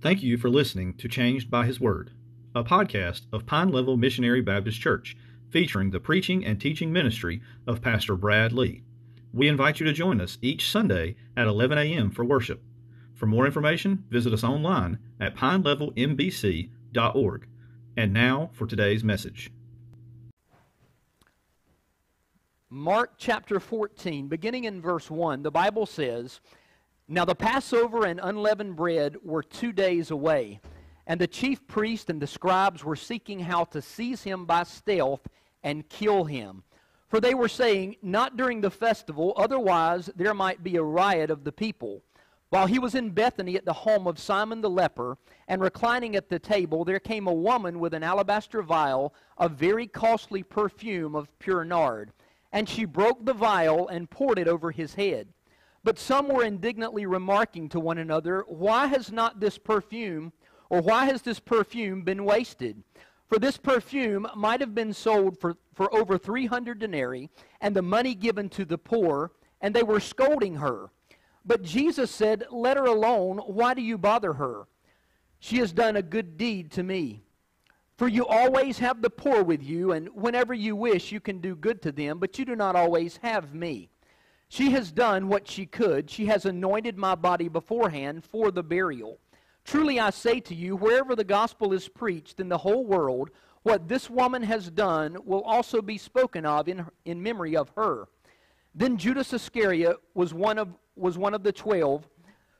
Thank you for listening to Changed by His Word, a podcast of Pine Level Missionary Baptist Church featuring the preaching and teaching ministry of Pastor Brad Lee. We invite you to join us each Sunday at 11 a.m. for worship. For more information, visit us online at pinelevelmbc.org. And now for today's message. Mark chapter 14, beginning in verse 1, the Bible says, Now the Passover and unleavened bread were two days away, and the chief priest and the scribes were seeking how to seize him by stealth and kill him. For they were saying, Not during the festival, otherwise there might be a riot of the people. While he was in Bethany at the home of Simon the leper, and reclining at the table, there came a woman with an alabaster vial of very costly perfume of pure nard. And she broke the vial and poured it over his head. But some were indignantly remarking to one another, Why has not this perfume, or why has this perfume been wasted? For this perfume might have been sold for, for over 300 denarii, and the money given to the poor, and they were scolding her. But Jesus said, Let her alone. Why do you bother her? She has done a good deed to me. For you always have the poor with you, and whenever you wish, you can do good to them, but you do not always have me. She has done what she could. She has anointed my body beforehand for the burial. Truly I say to you, wherever the gospel is preached in the whole world, what this woman has done will also be spoken of in, in memory of her. Then Judas Iscariot was one of, was one of the twelve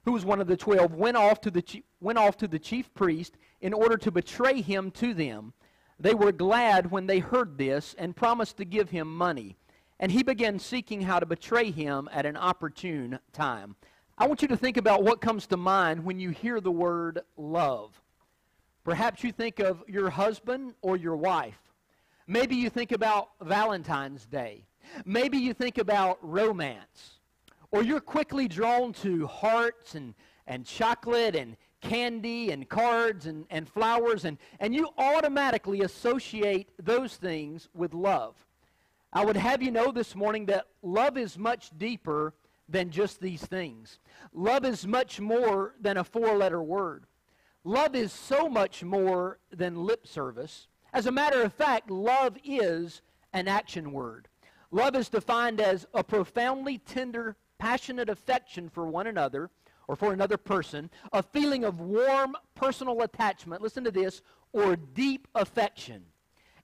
who was one of the twelve, went off to the, went off to the chief priest in order to betray him to them. They were glad when they heard this and promised to give him money. And he began seeking how to betray him at an opportune time. I want you to think about what comes to mind when you hear the word love. Perhaps you think of your husband or your wife. Maybe you think about Valentine's Day. Maybe you think about romance or you're quickly drawn to hearts and, and chocolate and candy and cards and, and flowers, and, and you automatically associate those things with love. I would have you know this morning that love is much deeper than just these things. Love is much more than a four letter word. Love is so much more than lip service. As a matter of fact, love is an action word. Love is defined as a profoundly tender passionate affection for one another or for another person, a feeling of warm personal attachment, listen to this, or deep affection.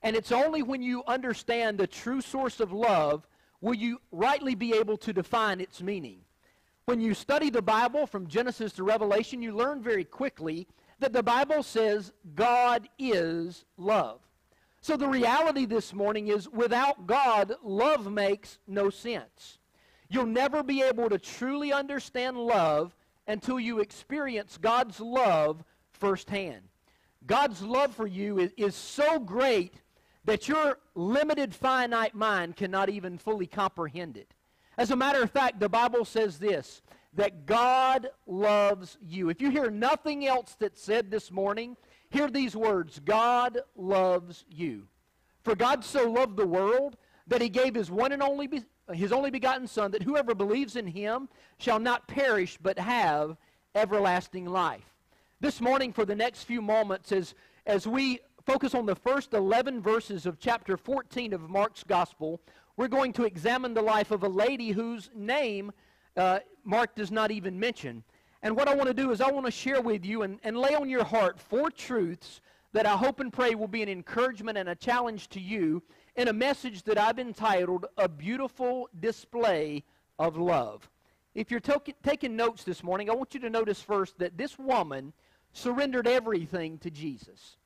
And it's only when you understand the true source of love will you rightly be able to define its meaning. When you study the Bible from Genesis to Revelation, you learn very quickly that the Bible says God is love. So the reality this morning is without God, love makes no sense. You'll never be able to truly understand love until you experience God's love firsthand. God's love for you is, is so great that your limited, finite mind cannot even fully comprehend it. As a matter of fact, the Bible says this that God loves you. If you hear nothing else that's said this morning, hear these words God loves you. For God so loved the world that he gave his one and only his only begotten Son, that whoever believes in him shall not perish but have everlasting life. This morning, for the next few moments, as, as we focus on the first 11 verses of chapter 14 of Mark's Gospel, we're going to examine the life of a lady whose name uh, Mark does not even mention. And what I want to do is I want to share with you and, and lay on your heart four truths that I hope and pray will be an encouragement and a challenge to you in a message that I've entitled A Beautiful Display of Love. If you're to- taking notes this morning, I want you to notice first that this woman surrendered everything to Jesus.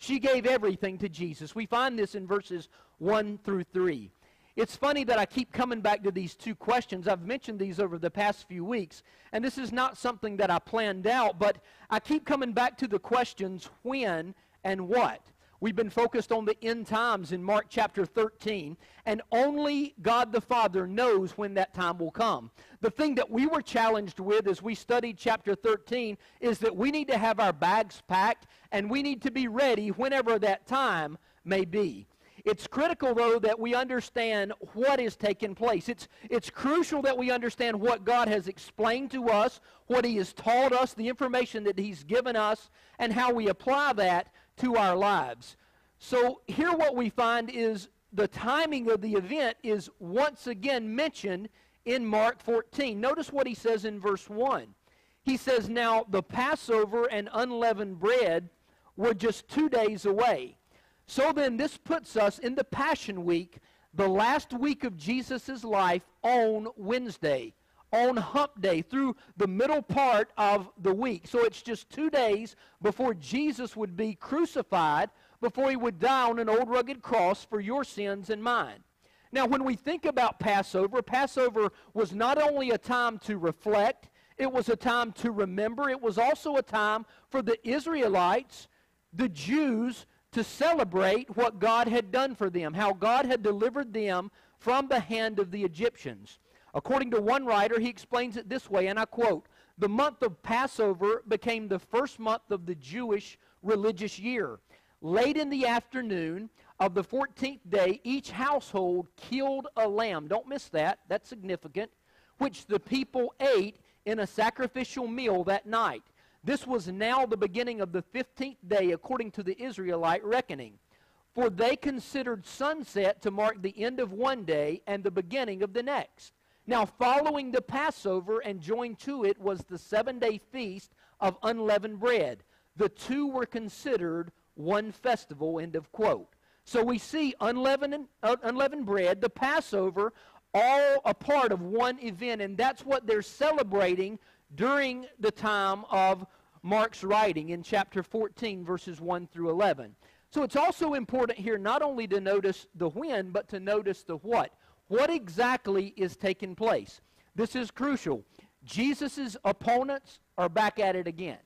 She gave everything to Jesus. We find this in verses 1 through 3. It's funny that I keep coming back to these two questions. I've mentioned these over the past few weeks, and this is not something that I planned out, but I keep coming back to the questions when and what. We've been focused on the end times in Mark chapter 13, and only God the Father knows when that time will come. The thing that we were challenged with as we studied chapter 13 is that we need to have our bags packed and we need to be ready whenever that time may be. It's critical, though, that we understand what is taking place. It's, it's crucial that we understand what God has explained to us, what He has taught us, the information that He's given us, and how we apply that to our lives. So, here what we find is the timing of the event is once again mentioned in Mark 14. Notice what He says in verse 1. He says, Now the Passover and unleavened bread were just two days away. So then, this puts us in the Passion Week, the last week of Jesus' life, on Wednesday, on Hump Day, through the middle part of the week. So it's just two days before Jesus would be crucified, before he would die on an old rugged cross for your sins and mine. Now, when we think about Passover, Passover was not only a time to reflect, it was a time to remember, it was also a time for the Israelites, the Jews, to celebrate what God had done for them, how God had delivered them from the hand of the Egyptians. According to one writer, he explains it this way, and I quote The month of Passover became the first month of the Jewish religious year. Late in the afternoon of the 14th day, each household killed a lamb. Don't miss that, that's significant. Which the people ate in a sacrificial meal that night. This was now the beginning of the 15th day according to the Israelite reckoning. For they considered sunset to mark the end of one day and the beginning of the next. Now, following the Passover and joined to it was the seven day feast of unleavened bread. The two were considered one festival. End of quote. So we see unleavened, uh, unleavened bread, the Passover, all a part of one event, and that's what they're celebrating during the time of Mark's writing in chapter 14, verses 1 through 11. So it's also important here not only to notice the when, but to notice the what. What exactly is taking place? This is crucial. Jesus' opponents are back at it again.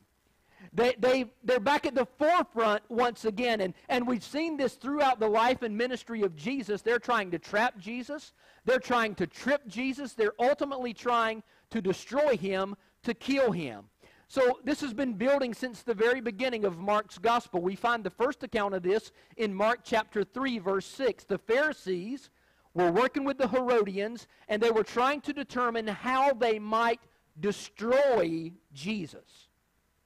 They, they, they're back at the forefront once again. And, and we've seen this throughout the life and ministry of Jesus. They're trying to trap Jesus, they're trying to trip Jesus, they're ultimately trying to destroy him to kill him. So this has been building since the very beginning of Mark's gospel. We find the first account of this in Mark chapter 3 verse 6. The Pharisees were working with the Herodians and they were trying to determine how they might destroy Jesus.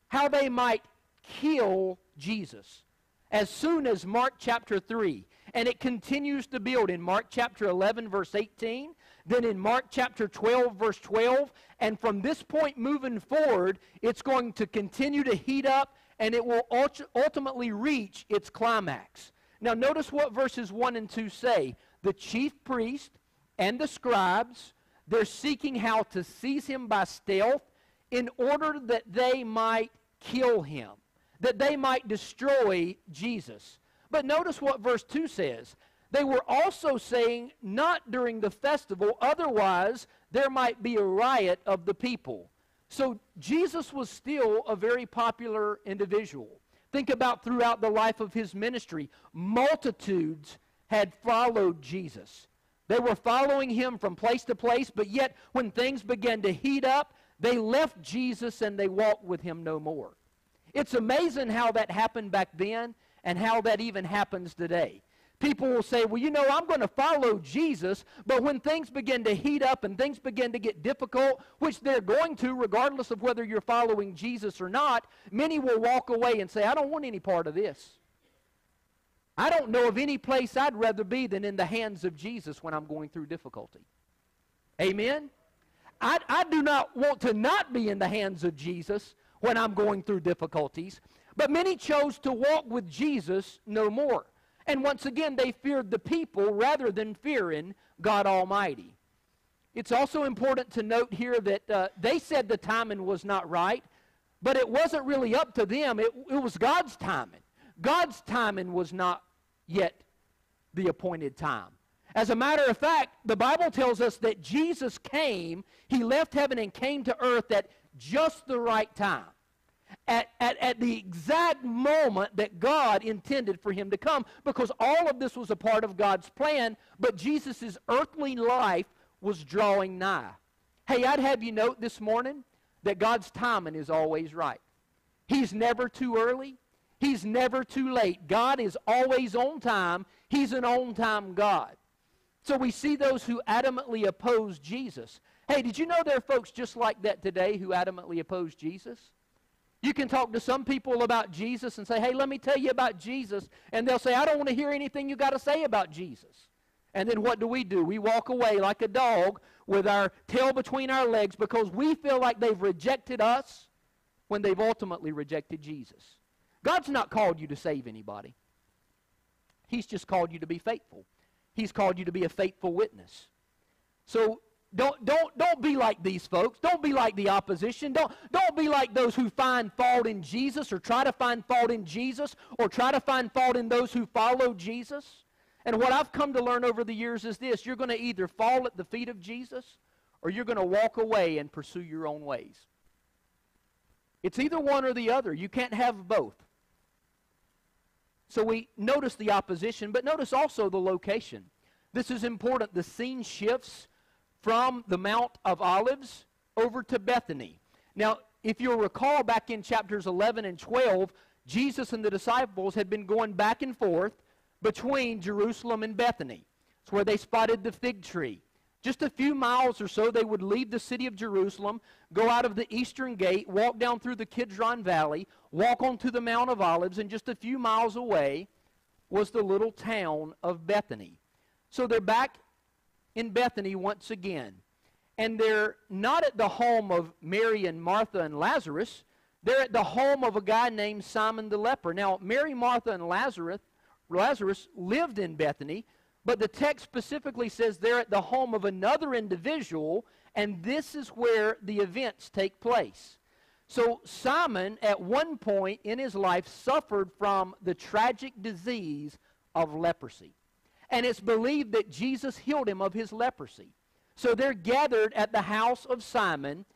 How they might kill Jesus. As soon as Mark chapter 3 and it continues to build in Mark chapter 11 verse 18 then in Mark chapter 12, verse 12, and from this point moving forward, it's going to continue to heat up and it will ultimately reach its climax. Now, notice what verses 1 and 2 say. The chief priest and the scribes, they're seeking how to seize him by stealth in order that they might kill him, that they might destroy Jesus. But notice what verse 2 says. They were also saying, not during the festival, otherwise there might be a riot of the people. So Jesus was still a very popular individual. Think about throughout the life of his ministry, multitudes had followed Jesus. They were following him from place to place, but yet when things began to heat up, they left Jesus and they walked with him no more. It's amazing how that happened back then and how that even happens today. People will say, well, you know, I'm going to follow Jesus, but when things begin to heat up and things begin to get difficult, which they're going to, regardless of whether you're following Jesus or not, many will walk away and say, I don't want any part of this. I don't know of any place I'd rather be than in the hands of Jesus when I'm going through difficulty. Amen? I, I do not want to not be in the hands of Jesus when I'm going through difficulties, but many chose to walk with Jesus no more. And once again, they feared the people rather than fearing God Almighty. It's also important to note here that uh, they said the timing was not right, but it wasn't really up to them. It, it was God's timing. God's timing was not yet the appointed time. As a matter of fact, the Bible tells us that Jesus came, he left heaven and came to earth at just the right time at, at, at the exact moment that God intended for him to come because all of this was a part of God's plan, but Jesus' earthly life was drawing nigh. Hey, I'd have you note this morning that God's timing is always right. He's never too early, He's never too late. God is always on time. He's an on time God. So we see those who adamantly oppose Jesus. Hey, did you know there are folks just like that today who adamantly oppose Jesus? You can talk to some people about Jesus and say, hey, let me tell you about Jesus. And they'll say, I don't want to hear anything you got to say about Jesus. And then what do we do? We walk away like a dog with our tail between our legs because we feel like they've rejected us when they've ultimately rejected Jesus. God's not called you to save anybody, He's just called you to be faithful. He's called you to be a faithful witness. So don't, don't, don't be like these folks. Don't be like the opposition. Don't, don't be like those who find fault in Jesus or try to find fault in Jesus or try to find fault in those who follow Jesus. And what I've come to learn over the years is this you're going to either fall at the feet of Jesus or you're going to walk away and pursue your own ways. It's either one or the other. You can't have both. So we notice the opposition, but notice also the location. This is important. The scene shifts from the Mount of Olives over to Bethany. Now, if you'll recall back in chapters 11 and 12, Jesus and the disciples had been going back and forth between Jerusalem and Bethany. It's where they spotted the fig tree. Just a few miles or so, they would leave the city of Jerusalem, go out of the eastern gate, walk down through the Kidron Valley, walk onto the Mount of Olives, and just a few miles away was the little town of Bethany. So they're back in Bethany once again. And they're not at the home of Mary and Martha and Lazarus. They're at the home of a guy named Simon the leper. Now, Mary, Martha, and Lazarus, Lazarus lived in Bethany, but the text specifically says they're at the home of another individual, and this is where the events take place. So, Simon, at one point in his life, suffered from the tragic disease of leprosy. And it's believed that Jesus healed him of his leprosy. So they're gathered at the house of Simon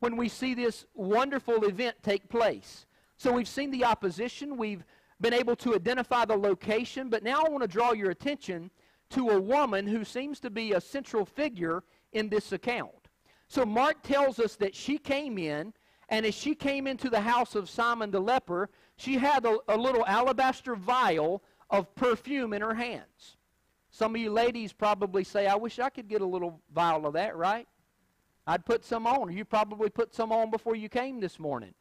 when we see this wonderful event take place. So we've seen the opposition, we've been able to identify the location, but now I want to draw your attention to a woman who seems to be a central figure in this account. So Mark tells us that she came in, and as she came into the house of Simon the leper, she had a, a little alabaster vial of perfume in her hands. Some of you ladies probably say, I wish I could get a little vial of that, right? I'd put some on. You probably put some on before you came this morning.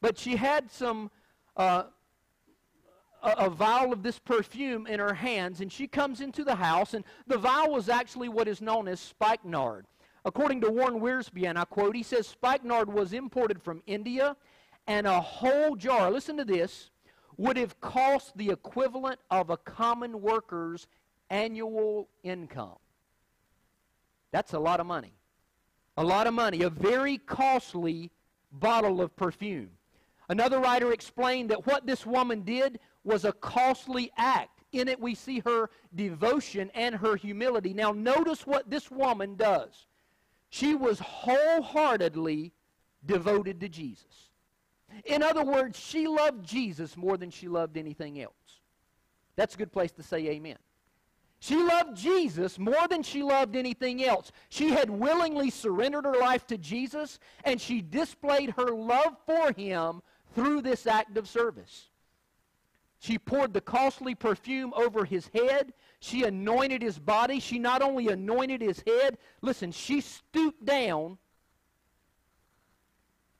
But she had some, uh, a, a vial of this perfume in her hands, and she comes into the house, and the vial was actually what is known as spikenard. According to Warren Wiersbe, and I quote, he says spikenard was imported from India, and a whole jar, listen to this, would have cost the equivalent of a common worker's annual income. That's a lot of money. A lot of money. A very costly bottle of perfume. Another writer explained that what this woman did was a costly act. In it, we see her devotion and her humility. Now, notice what this woman does. She was wholeheartedly devoted to Jesus. In other words, she loved Jesus more than she loved anything else. That's a good place to say amen. She loved Jesus more than she loved anything else. She had willingly surrendered her life to Jesus, and she displayed her love for him through this act of service. She poured the costly perfume over his head. She anointed his body. She not only anointed his head, listen, she stooped down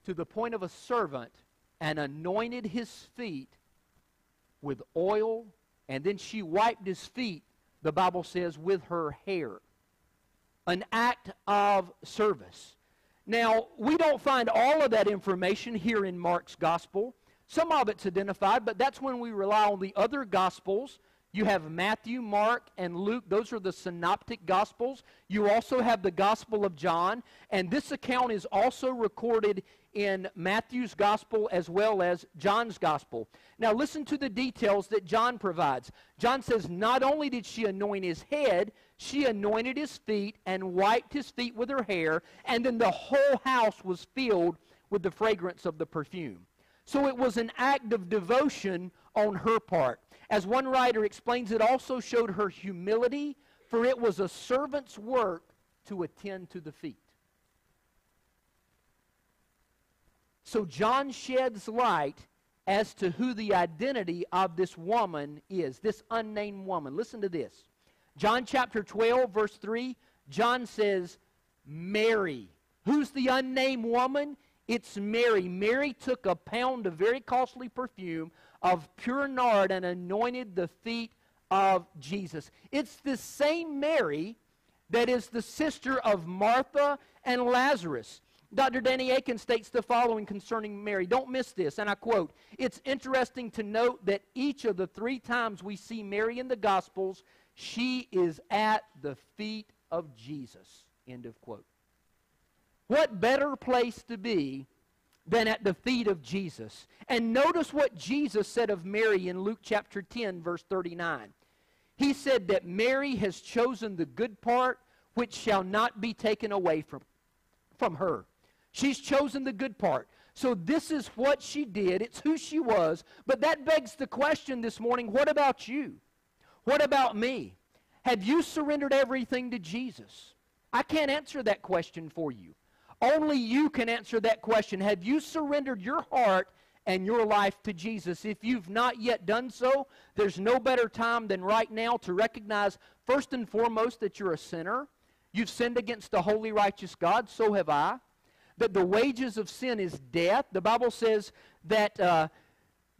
to the point of a servant and anointed his feet with oil, and then she wiped his feet the Bible says, with her hair. An act of service. Now, we don't find all of that information here in Mark's gospel. Some of it's identified, but that's when we rely on the other gospels. You have Matthew, Mark, and Luke. Those are the synoptic gospels. You also have the Gospel of John. And this account is also recorded in Matthew's gospel as well as John's gospel. Now, listen to the details that John provides. John says, Not only did she anoint his head, she anointed his feet and wiped his feet with her hair, and then the whole house was filled with the fragrance of the perfume. So it was an act of devotion on her part. As one writer explains, it also showed her humility, for it was a servant's work to attend to the feet. So John sheds light as to who the identity of this woman is, this unnamed woman. Listen to this. John chapter 12, verse 3, John says, Mary. Who's the unnamed woman? It's Mary. Mary took a pound of very costly perfume of pure nard and anointed the feet of Jesus. It's the same Mary that is the sister of Martha and Lazarus. Dr. Danny Akin states the following concerning Mary. Don't miss this, and I quote It's interesting to note that each of the three times we see Mary in the Gospels, she is at the feet of Jesus. End of quote. What better place to be than at the feet of Jesus? And notice what Jesus said of Mary in Luke chapter 10, verse 39. He said that Mary has chosen the good part which shall not be taken away from, from her. She's chosen the good part. So this is what she did. It's who she was. But that begs the question this morning what about you? What about me? Have you surrendered everything to Jesus? I can't answer that question for you. Only you can answer that question. Have you surrendered your heart and your life to Jesus? If you've not yet done so, there's no better time than right now to recognize, first and foremost, that you're a sinner. You've sinned against the holy, righteous God. So have I. That the wages of sin is death. The Bible says that, uh,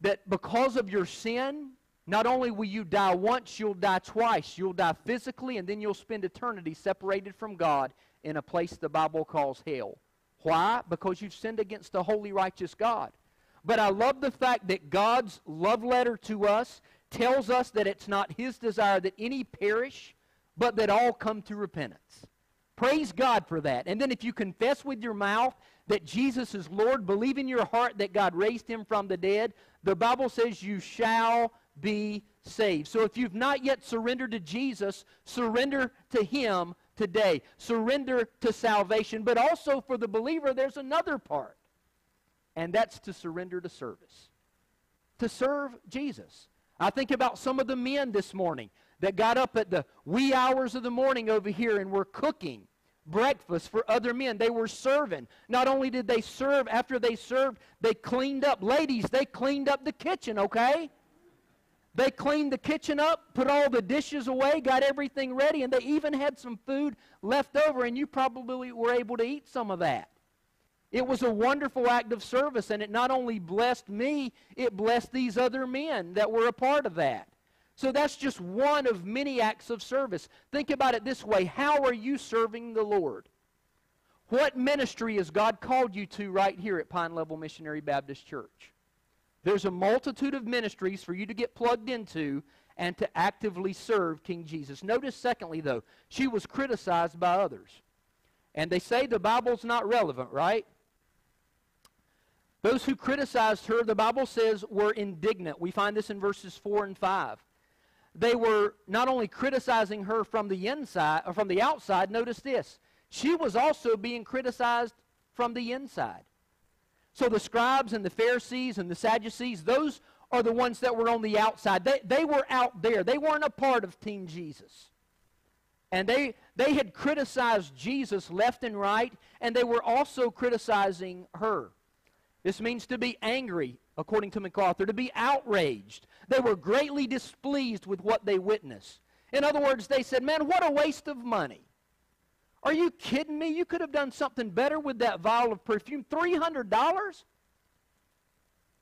that because of your sin, not only will you die once, you'll die twice. You'll die physically, and then you'll spend eternity separated from God in a place the Bible calls hell. Why? Because you've sinned against the holy, righteous God. But I love the fact that God's love letter to us tells us that it's not His desire that any perish, but that all come to repentance. Praise God for that. And then if you confess with your mouth that Jesus is Lord, believe in your heart that God raised him from the dead, the Bible says you shall be saved. So if you've not yet surrendered to Jesus, surrender to him today. Surrender to salvation. But also for the believer, there's another part, and that's to surrender to service. To serve Jesus. I think about some of the men this morning that got up at the wee hours of the morning over here and were cooking breakfast for other men. They were serving. Not only did they serve, after they served, they cleaned up. Ladies, they cleaned up the kitchen, okay? They cleaned the kitchen up, put all the dishes away, got everything ready, and they even had some food left over, and you probably were able to eat some of that. It was a wonderful act of service, and it not only blessed me, it blessed these other men that were a part of that. So that's just one of many acts of service. Think about it this way How are you serving the Lord? What ministry has God called you to right here at Pine Level Missionary Baptist Church? There's a multitude of ministries for you to get plugged into and to actively serve King Jesus. Notice, secondly, though, she was criticized by others. And they say the Bible's not relevant, right? Those who criticized her, the Bible says, were indignant. We find this in verses 4 and 5. They were not only criticizing her from the inside or from the outside, notice this. She was also being criticized from the inside. So the scribes and the Pharisees and the Sadducees, those are the ones that were on the outside. They, they were out there. They weren't a part of Team Jesus. And they, they had criticized Jesus left and right, and they were also criticizing her. This means to be angry, according to MacArthur, to be outraged. They were greatly displeased with what they witnessed. In other words, they said, Man, what a waste of money. Are you kidding me? You could have done something better with that vial of perfume. $300?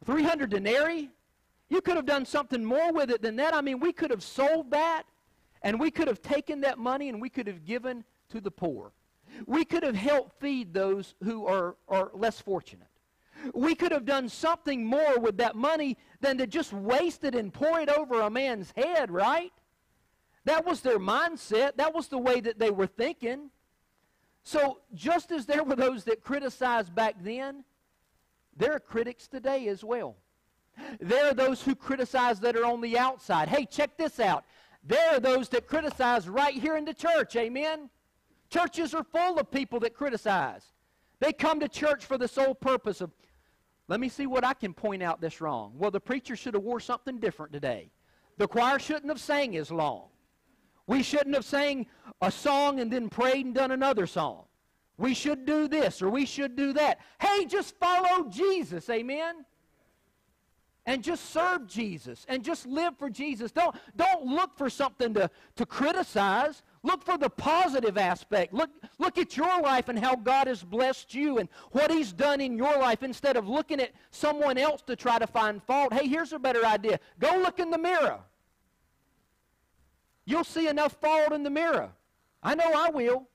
300 denarii? You could have done something more with it than that. I mean, we could have sold that and we could have taken that money and we could have given to the poor. We could have helped feed those who are, are less fortunate. We could have done something more with that money than to just waste it and pour it over a man's head, right? That was their mindset. That was the way that they were thinking. So, just as there were those that criticized back then, there are critics today as well. There are those who criticize that are on the outside. Hey, check this out. There are those that criticize right here in the church. Amen? Churches are full of people that criticize. They come to church for the sole purpose of, let me see what I can point out that's wrong. Well, the preacher should have wore something different today. The choir shouldn't have sang as long. We shouldn't have sang a song and then prayed and done another song. We should do this or we should do that. Hey, just follow Jesus. Amen. and just serve Jesus and just live for Jesus. Don't, don't look for something to, to criticize. Look for the positive aspect. Look, look at your life and how God has blessed you and what He's done in your life instead of looking at someone else to try to find fault. Hey, here's a better idea go look in the mirror. You'll see enough fault in the mirror. I know I will.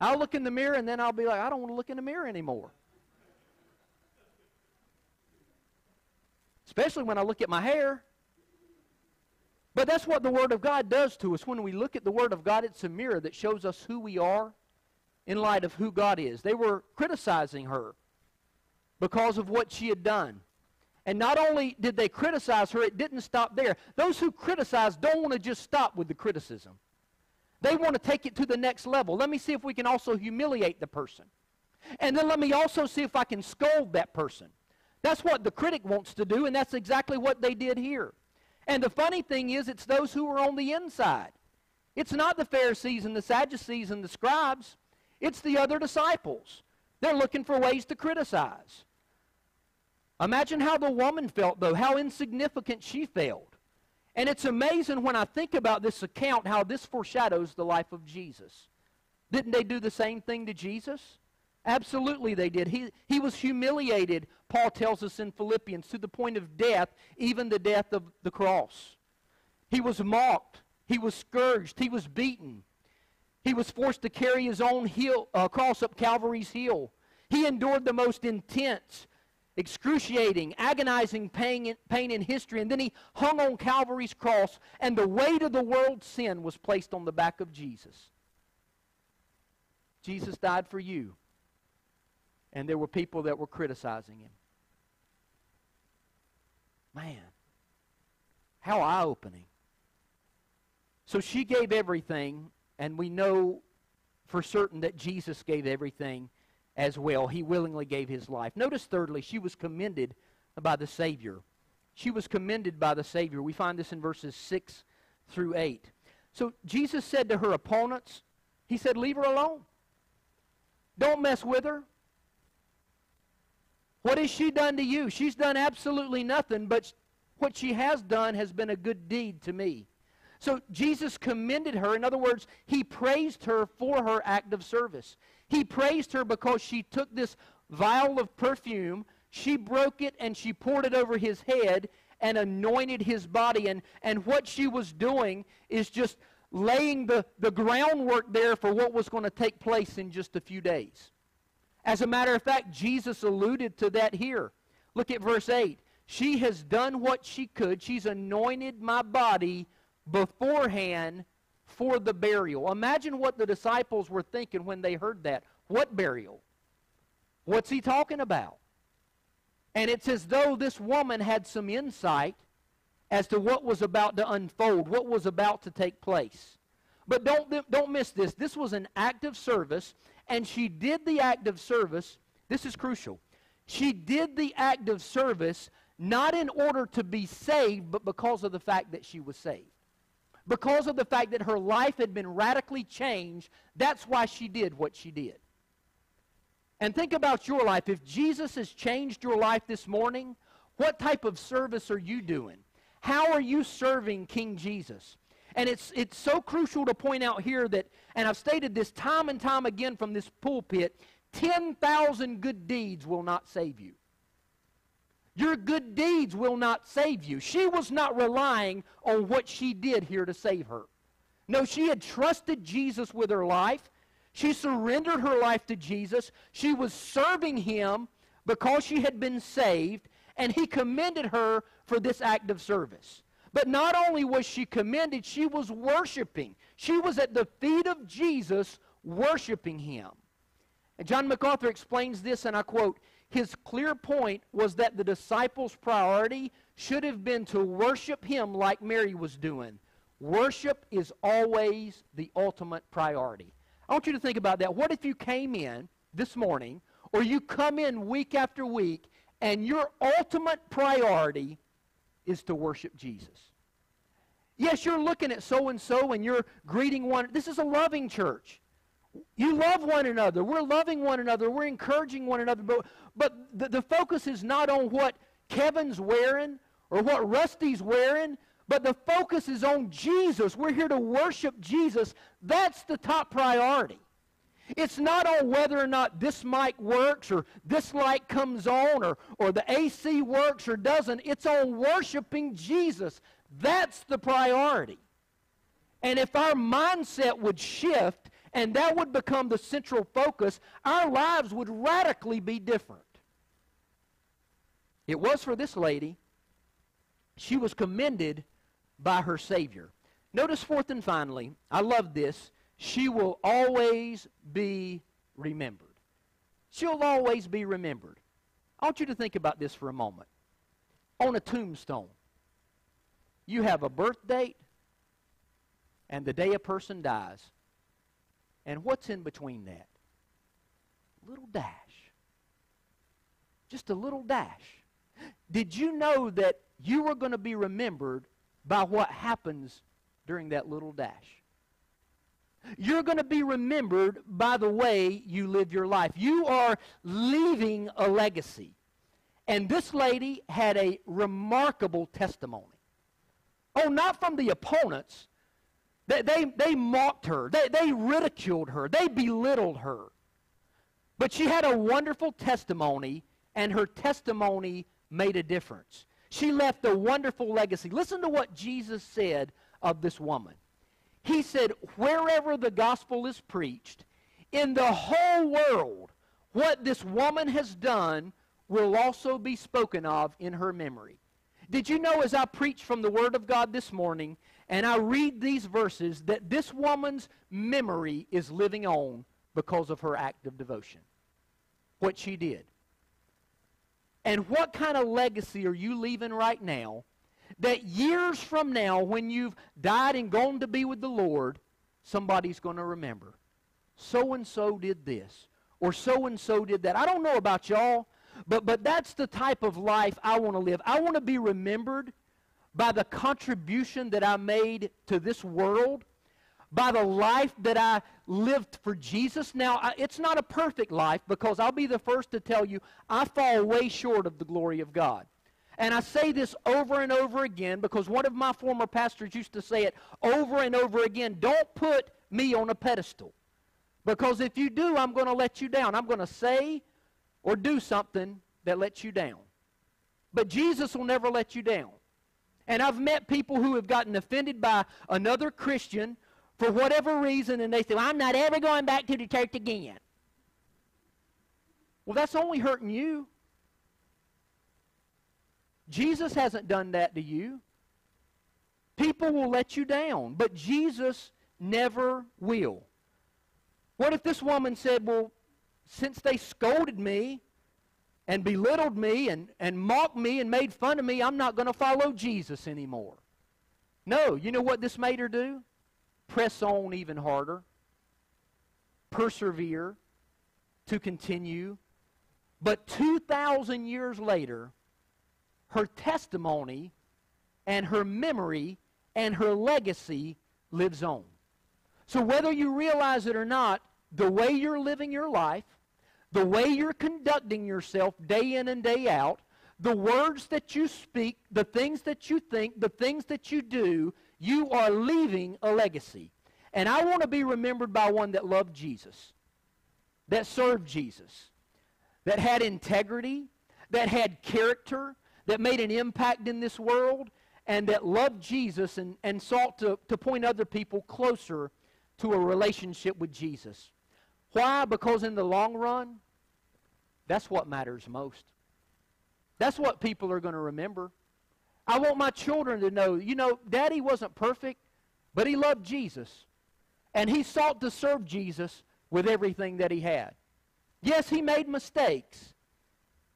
I'll look in the mirror and then I'll be like, I don't want to look in the mirror anymore. Especially when I look at my hair. But that's what the Word of God does to us. When we look at the Word of God, it's a mirror that shows us who we are in light of who God is. They were criticizing her because of what she had done. And not only did they criticize her, it didn't stop there. Those who criticize don't want to just stop with the criticism. They want to take it to the next level. Let me see if we can also humiliate the person. And then let me also see if I can scold that person. That's what the critic wants to do, and that's exactly what they did here. And the funny thing is, it's those who are on the inside. It's not the Pharisees and the Sadducees and the scribes, it's the other disciples. They're looking for ways to criticize. Imagine how the woman felt, though, how insignificant she felt. And it's amazing when I think about this account how this foreshadows the life of Jesus. Didn't they do the same thing to Jesus? Absolutely, they did. He, he was humiliated, Paul tells us in Philippians, to the point of death, even the death of the cross. He was mocked. He was scourged. He was beaten. He was forced to carry his own heel, uh, cross up Calvary's hill. He endured the most intense, excruciating, agonizing pain, pain in history. And then he hung on Calvary's cross, and the weight of the world's sin was placed on the back of Jesus. Jesus died for you and there were people that were criticizing him. Man, how eye opening. So she gave everything, and we know for certain that Jesus gave everything as well. He willingly gave his life. Notice, thirdly, she was commended by the Savior. She was commended by the Savior. We find this in verses 6 through 8. So Jesus said to her opponents, He said, Leave her alone. Don't mess with her. What has she done to you? She's done absolutely nothing, but what she has done has been a good deed to me. So Jesus commended her. In other words, he praised her for her act of service. He praised her because she took this vial of perfume, she broke it, and she poured it over his head and anointed his body. And, and what she was doing is just laying the, the groundwork there for what was going to take place in just a few days. As a matter of fact, Jesus alluded to that here. Look at verse 8. She has done what she could. She's anointed my body beforehand for the burial. Imagine what the disciples were thinking when they heard that. What burial? What's he talking about? And it's as though this woman had some insight as to what was about to unfold, what was about to take place. But don't, don't miss this. This was an act of service, and she did the act of service. This is crucial. She did the act of service not in order to be saved, but because of the fact that she was saved. Because of the fact that her life had been radically changed, that's why she did what she did. And think about your life. If Jesus has changed your life this morning, what type of service are you doing? How are you serving King Jesus? And it's, it's so crucial to point out here that, and I've stated this time and time again from this pulpit 10,000 good deeds will not save you. Your good deeds will not save you. She was not relying on what she did here to save her. No, she had trusted Jesus with her life. She surrendered her life to Jesus. She was serving him because she had been saved, and he commended her for this act of service. But not only was she commended, she was worshiping. She was at the feet of Jesus worshiping him. And John MacArthur explains this, and I quote His clear point was that the disciples' priority should have been to worship him like Mary was doing. Worship is always the ultimate priority. I want you to think about that. What if you came in this morning, or you come in week after week, and your ultimate priority is to worship Jesus. Yes, you're looking at so and so and you're greeting one. This is a loving church. You love one another. We're loving one another. We're encouraging one another. But, but the, the focus is not on what Kevin's wearing or what Rusty's wearing, but the focus is on Jesus. We're here to worship Jesus. That's the top priority. It's not on whether or not this mic works or this light comes on or, or the AC works or doesn't. It's on worshiping Jesus. That's the priority. And if our mindset would shift and that would become the central focus, our lives would radically be different. It was for this lady. She was commended by her Savior. Notice, fourth and finally, I love this. She will always be remembered. She'll always be remembered. I want you to think about this for a moment. On a tombstone, you have a birth date and the day a person dies. And what's in between that? Little dash. Just a little dash. Did you know that you were going to be remembered by what happens during that little dash? You're going to be remembered by the way you live your life. You are leaving a legacy. And this lady had a remarkable testimony. Oh, not from the opponents. They, they, they mocked her, they, they ridiculed her, they belittled her. But she had a wonderful testimony, and her testimony made a difference. She left a wonderful legacy. Listen to what Jesus said of this woman. He said, Wherever the gospel is preached, in the whole world, what this woman has done will also be spoken of in her memory. Did you know as I preach from the Word of God this morning and I read these verses that this woman's memory is living on because of her act of devotion? What she did. And what kind of legacy are you leaving right now that years from now, when you've died and gone to be with the Lord, somebody's going to remember? So and so did this, or so and so did that. I don't know about y'all, but, but that's the type of life I want to live. I want to be remembered by the contribution that I made to this world by the life that I lived for Jesus. Now, I, it's not a perfect life because I'll be the first to tell you I fall way short of the glory of God. And I say this over and over again because one of my former pastors used to say it over and over again don't put me on a pedestal. Because if you do, I'm going to let you down. I'm going to say or do something that lets you down. But Jesus will never let you down. And I've met people who have gotten offended by another Christian for whatever reason, and they say, well, I'm not ever going back to the church again. Well, that's only hurting you. Jesus hasn't done that to you. People will let you down, but Jesus never will. What if this woman said, Well, since they scolded me and belittled me and, and mocked me and made fun of me, I'm not going to follow Jesus anymore? No, you know what this made her do? press on even harder, persevere, to continue. But 2,000 years later, her testimony and her memory and her legacy lives on. So whether you realize it or not, the way you're living your life, the way you're conducting yourself day in and day out, the words that you speak, the things that you think, the things that you do you are leaving a legacy. And I want to be remembered by one that loved Jesus, that served Jesus, that had integrity, that had character, that made an impact in this world, and that loved Jesus and, and sought to, to point other people closer to a relationship with Jesus. Why? Because in the long run, that's what matters most. That's what people are going to remember. I want my children to know, you know, Daddy wasn't perfect, but he loved Jesus. And he sought to serve Jesus with everything that he had. Yes, he made mistakes,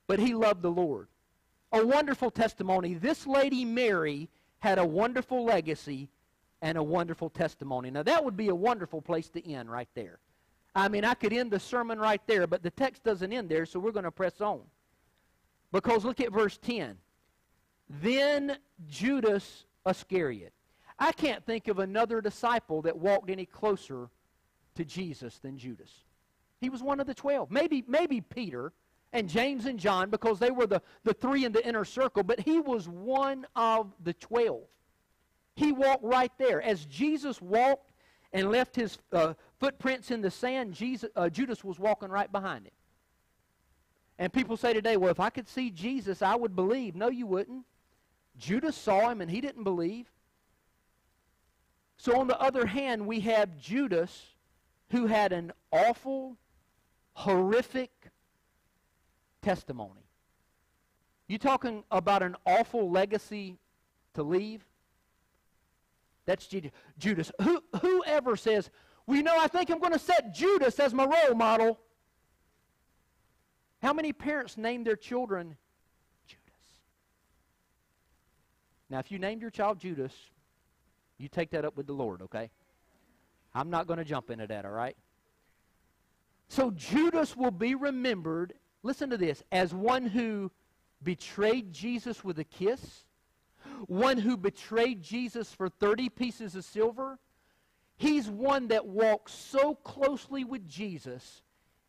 but he loved the Lord. A wonderful testimony. This lady, Mary, had a wonderful legacy and a wonderful testimony. Now, that would be a wonderful place to end right there. I mean, I could end the sermon right there, but the text doesn't end there, so we're going to press on. Because look at verse 10. Then Judas Iscariot. I can't think of another disciple that walked any closer to Jesus than Judas. He was one of the twelve. Maybe, maybe Peter and James and John because they were the, the three in the inner circle, but he was one of the twelve. He walked right there. As Jesus walked and left his uh, footprints in the sand, Jesus, uh, Judas was walking right behind him. And people say today, well, if I could see Jesus, I would believe. No, you wouldn't. Judas saw him and he didn't believe. So, on the other hand, we have Judas who had an awful, horrific testimony. You talking about an awful legacy to leave? That's Judas. Who, whoever says, well, you know, I think I'm going to set Judas as my role model. How many parents name their children Judas? Now, if you named your child Judas, you take that up with the Lord, okay? I'm not going to jump into that, all right? So Judas will be remembered, listen to this, as one who betrayed Jesus with a kiss, one who betrayed Jesus for 30 pieces of silver. He's one that walked so closely with Jesus,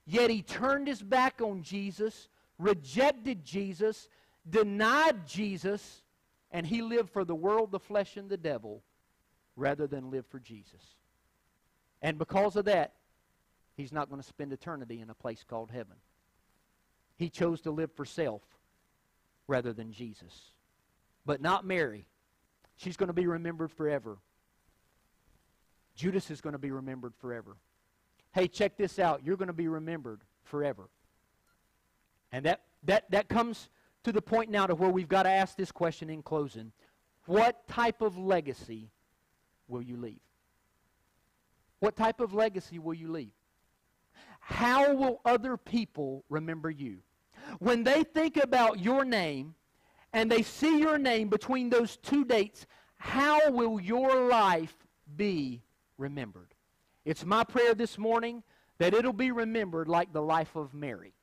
yet he turned his back on Jesus, rejected Jesus, denied Jesus, and he lived for the world, the flesh, and the devil rather than live for Jesus. And because of that, he's not going to spend eternity in a place called heaven. He chose to live for self rather than Jesus. But not Mary. She's going to be remembered forever. Judas is going to be remembered forever. Hey, check this out. You're going to be remembered forever. And that, that, that comes to the point now to where we've got to ask this question in closing. What type of legacy will you leave? What type of legacy will you leave? How will other people remember you? When they think about your name and they see your name between those two dates, how will your life be remembered? It's my prayer this morning that it'll be remembered like the life of Mary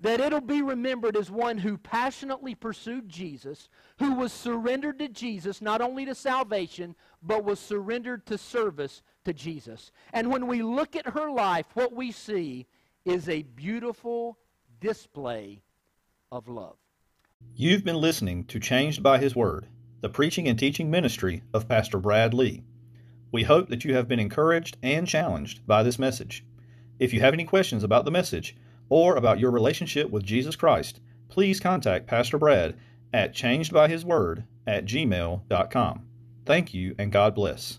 that it'll be remembered as one who passionately pursued Jesus, who was surrendered to Jesus, not only to salvation, but was surrendered to service to Jesus. And when we look at her life, what we see is a beautiful display of love. You've been listening to Changed by His Word, the preaching and teaching ministry of Pastor Brad Lee. We hope that you have been encouraged and challenged by this message. If you have any questions about the message, or about your relationship with Jesus Christ, please contact Pastor Brad at changedbyhisword at gmail.com. Thank you and God bless.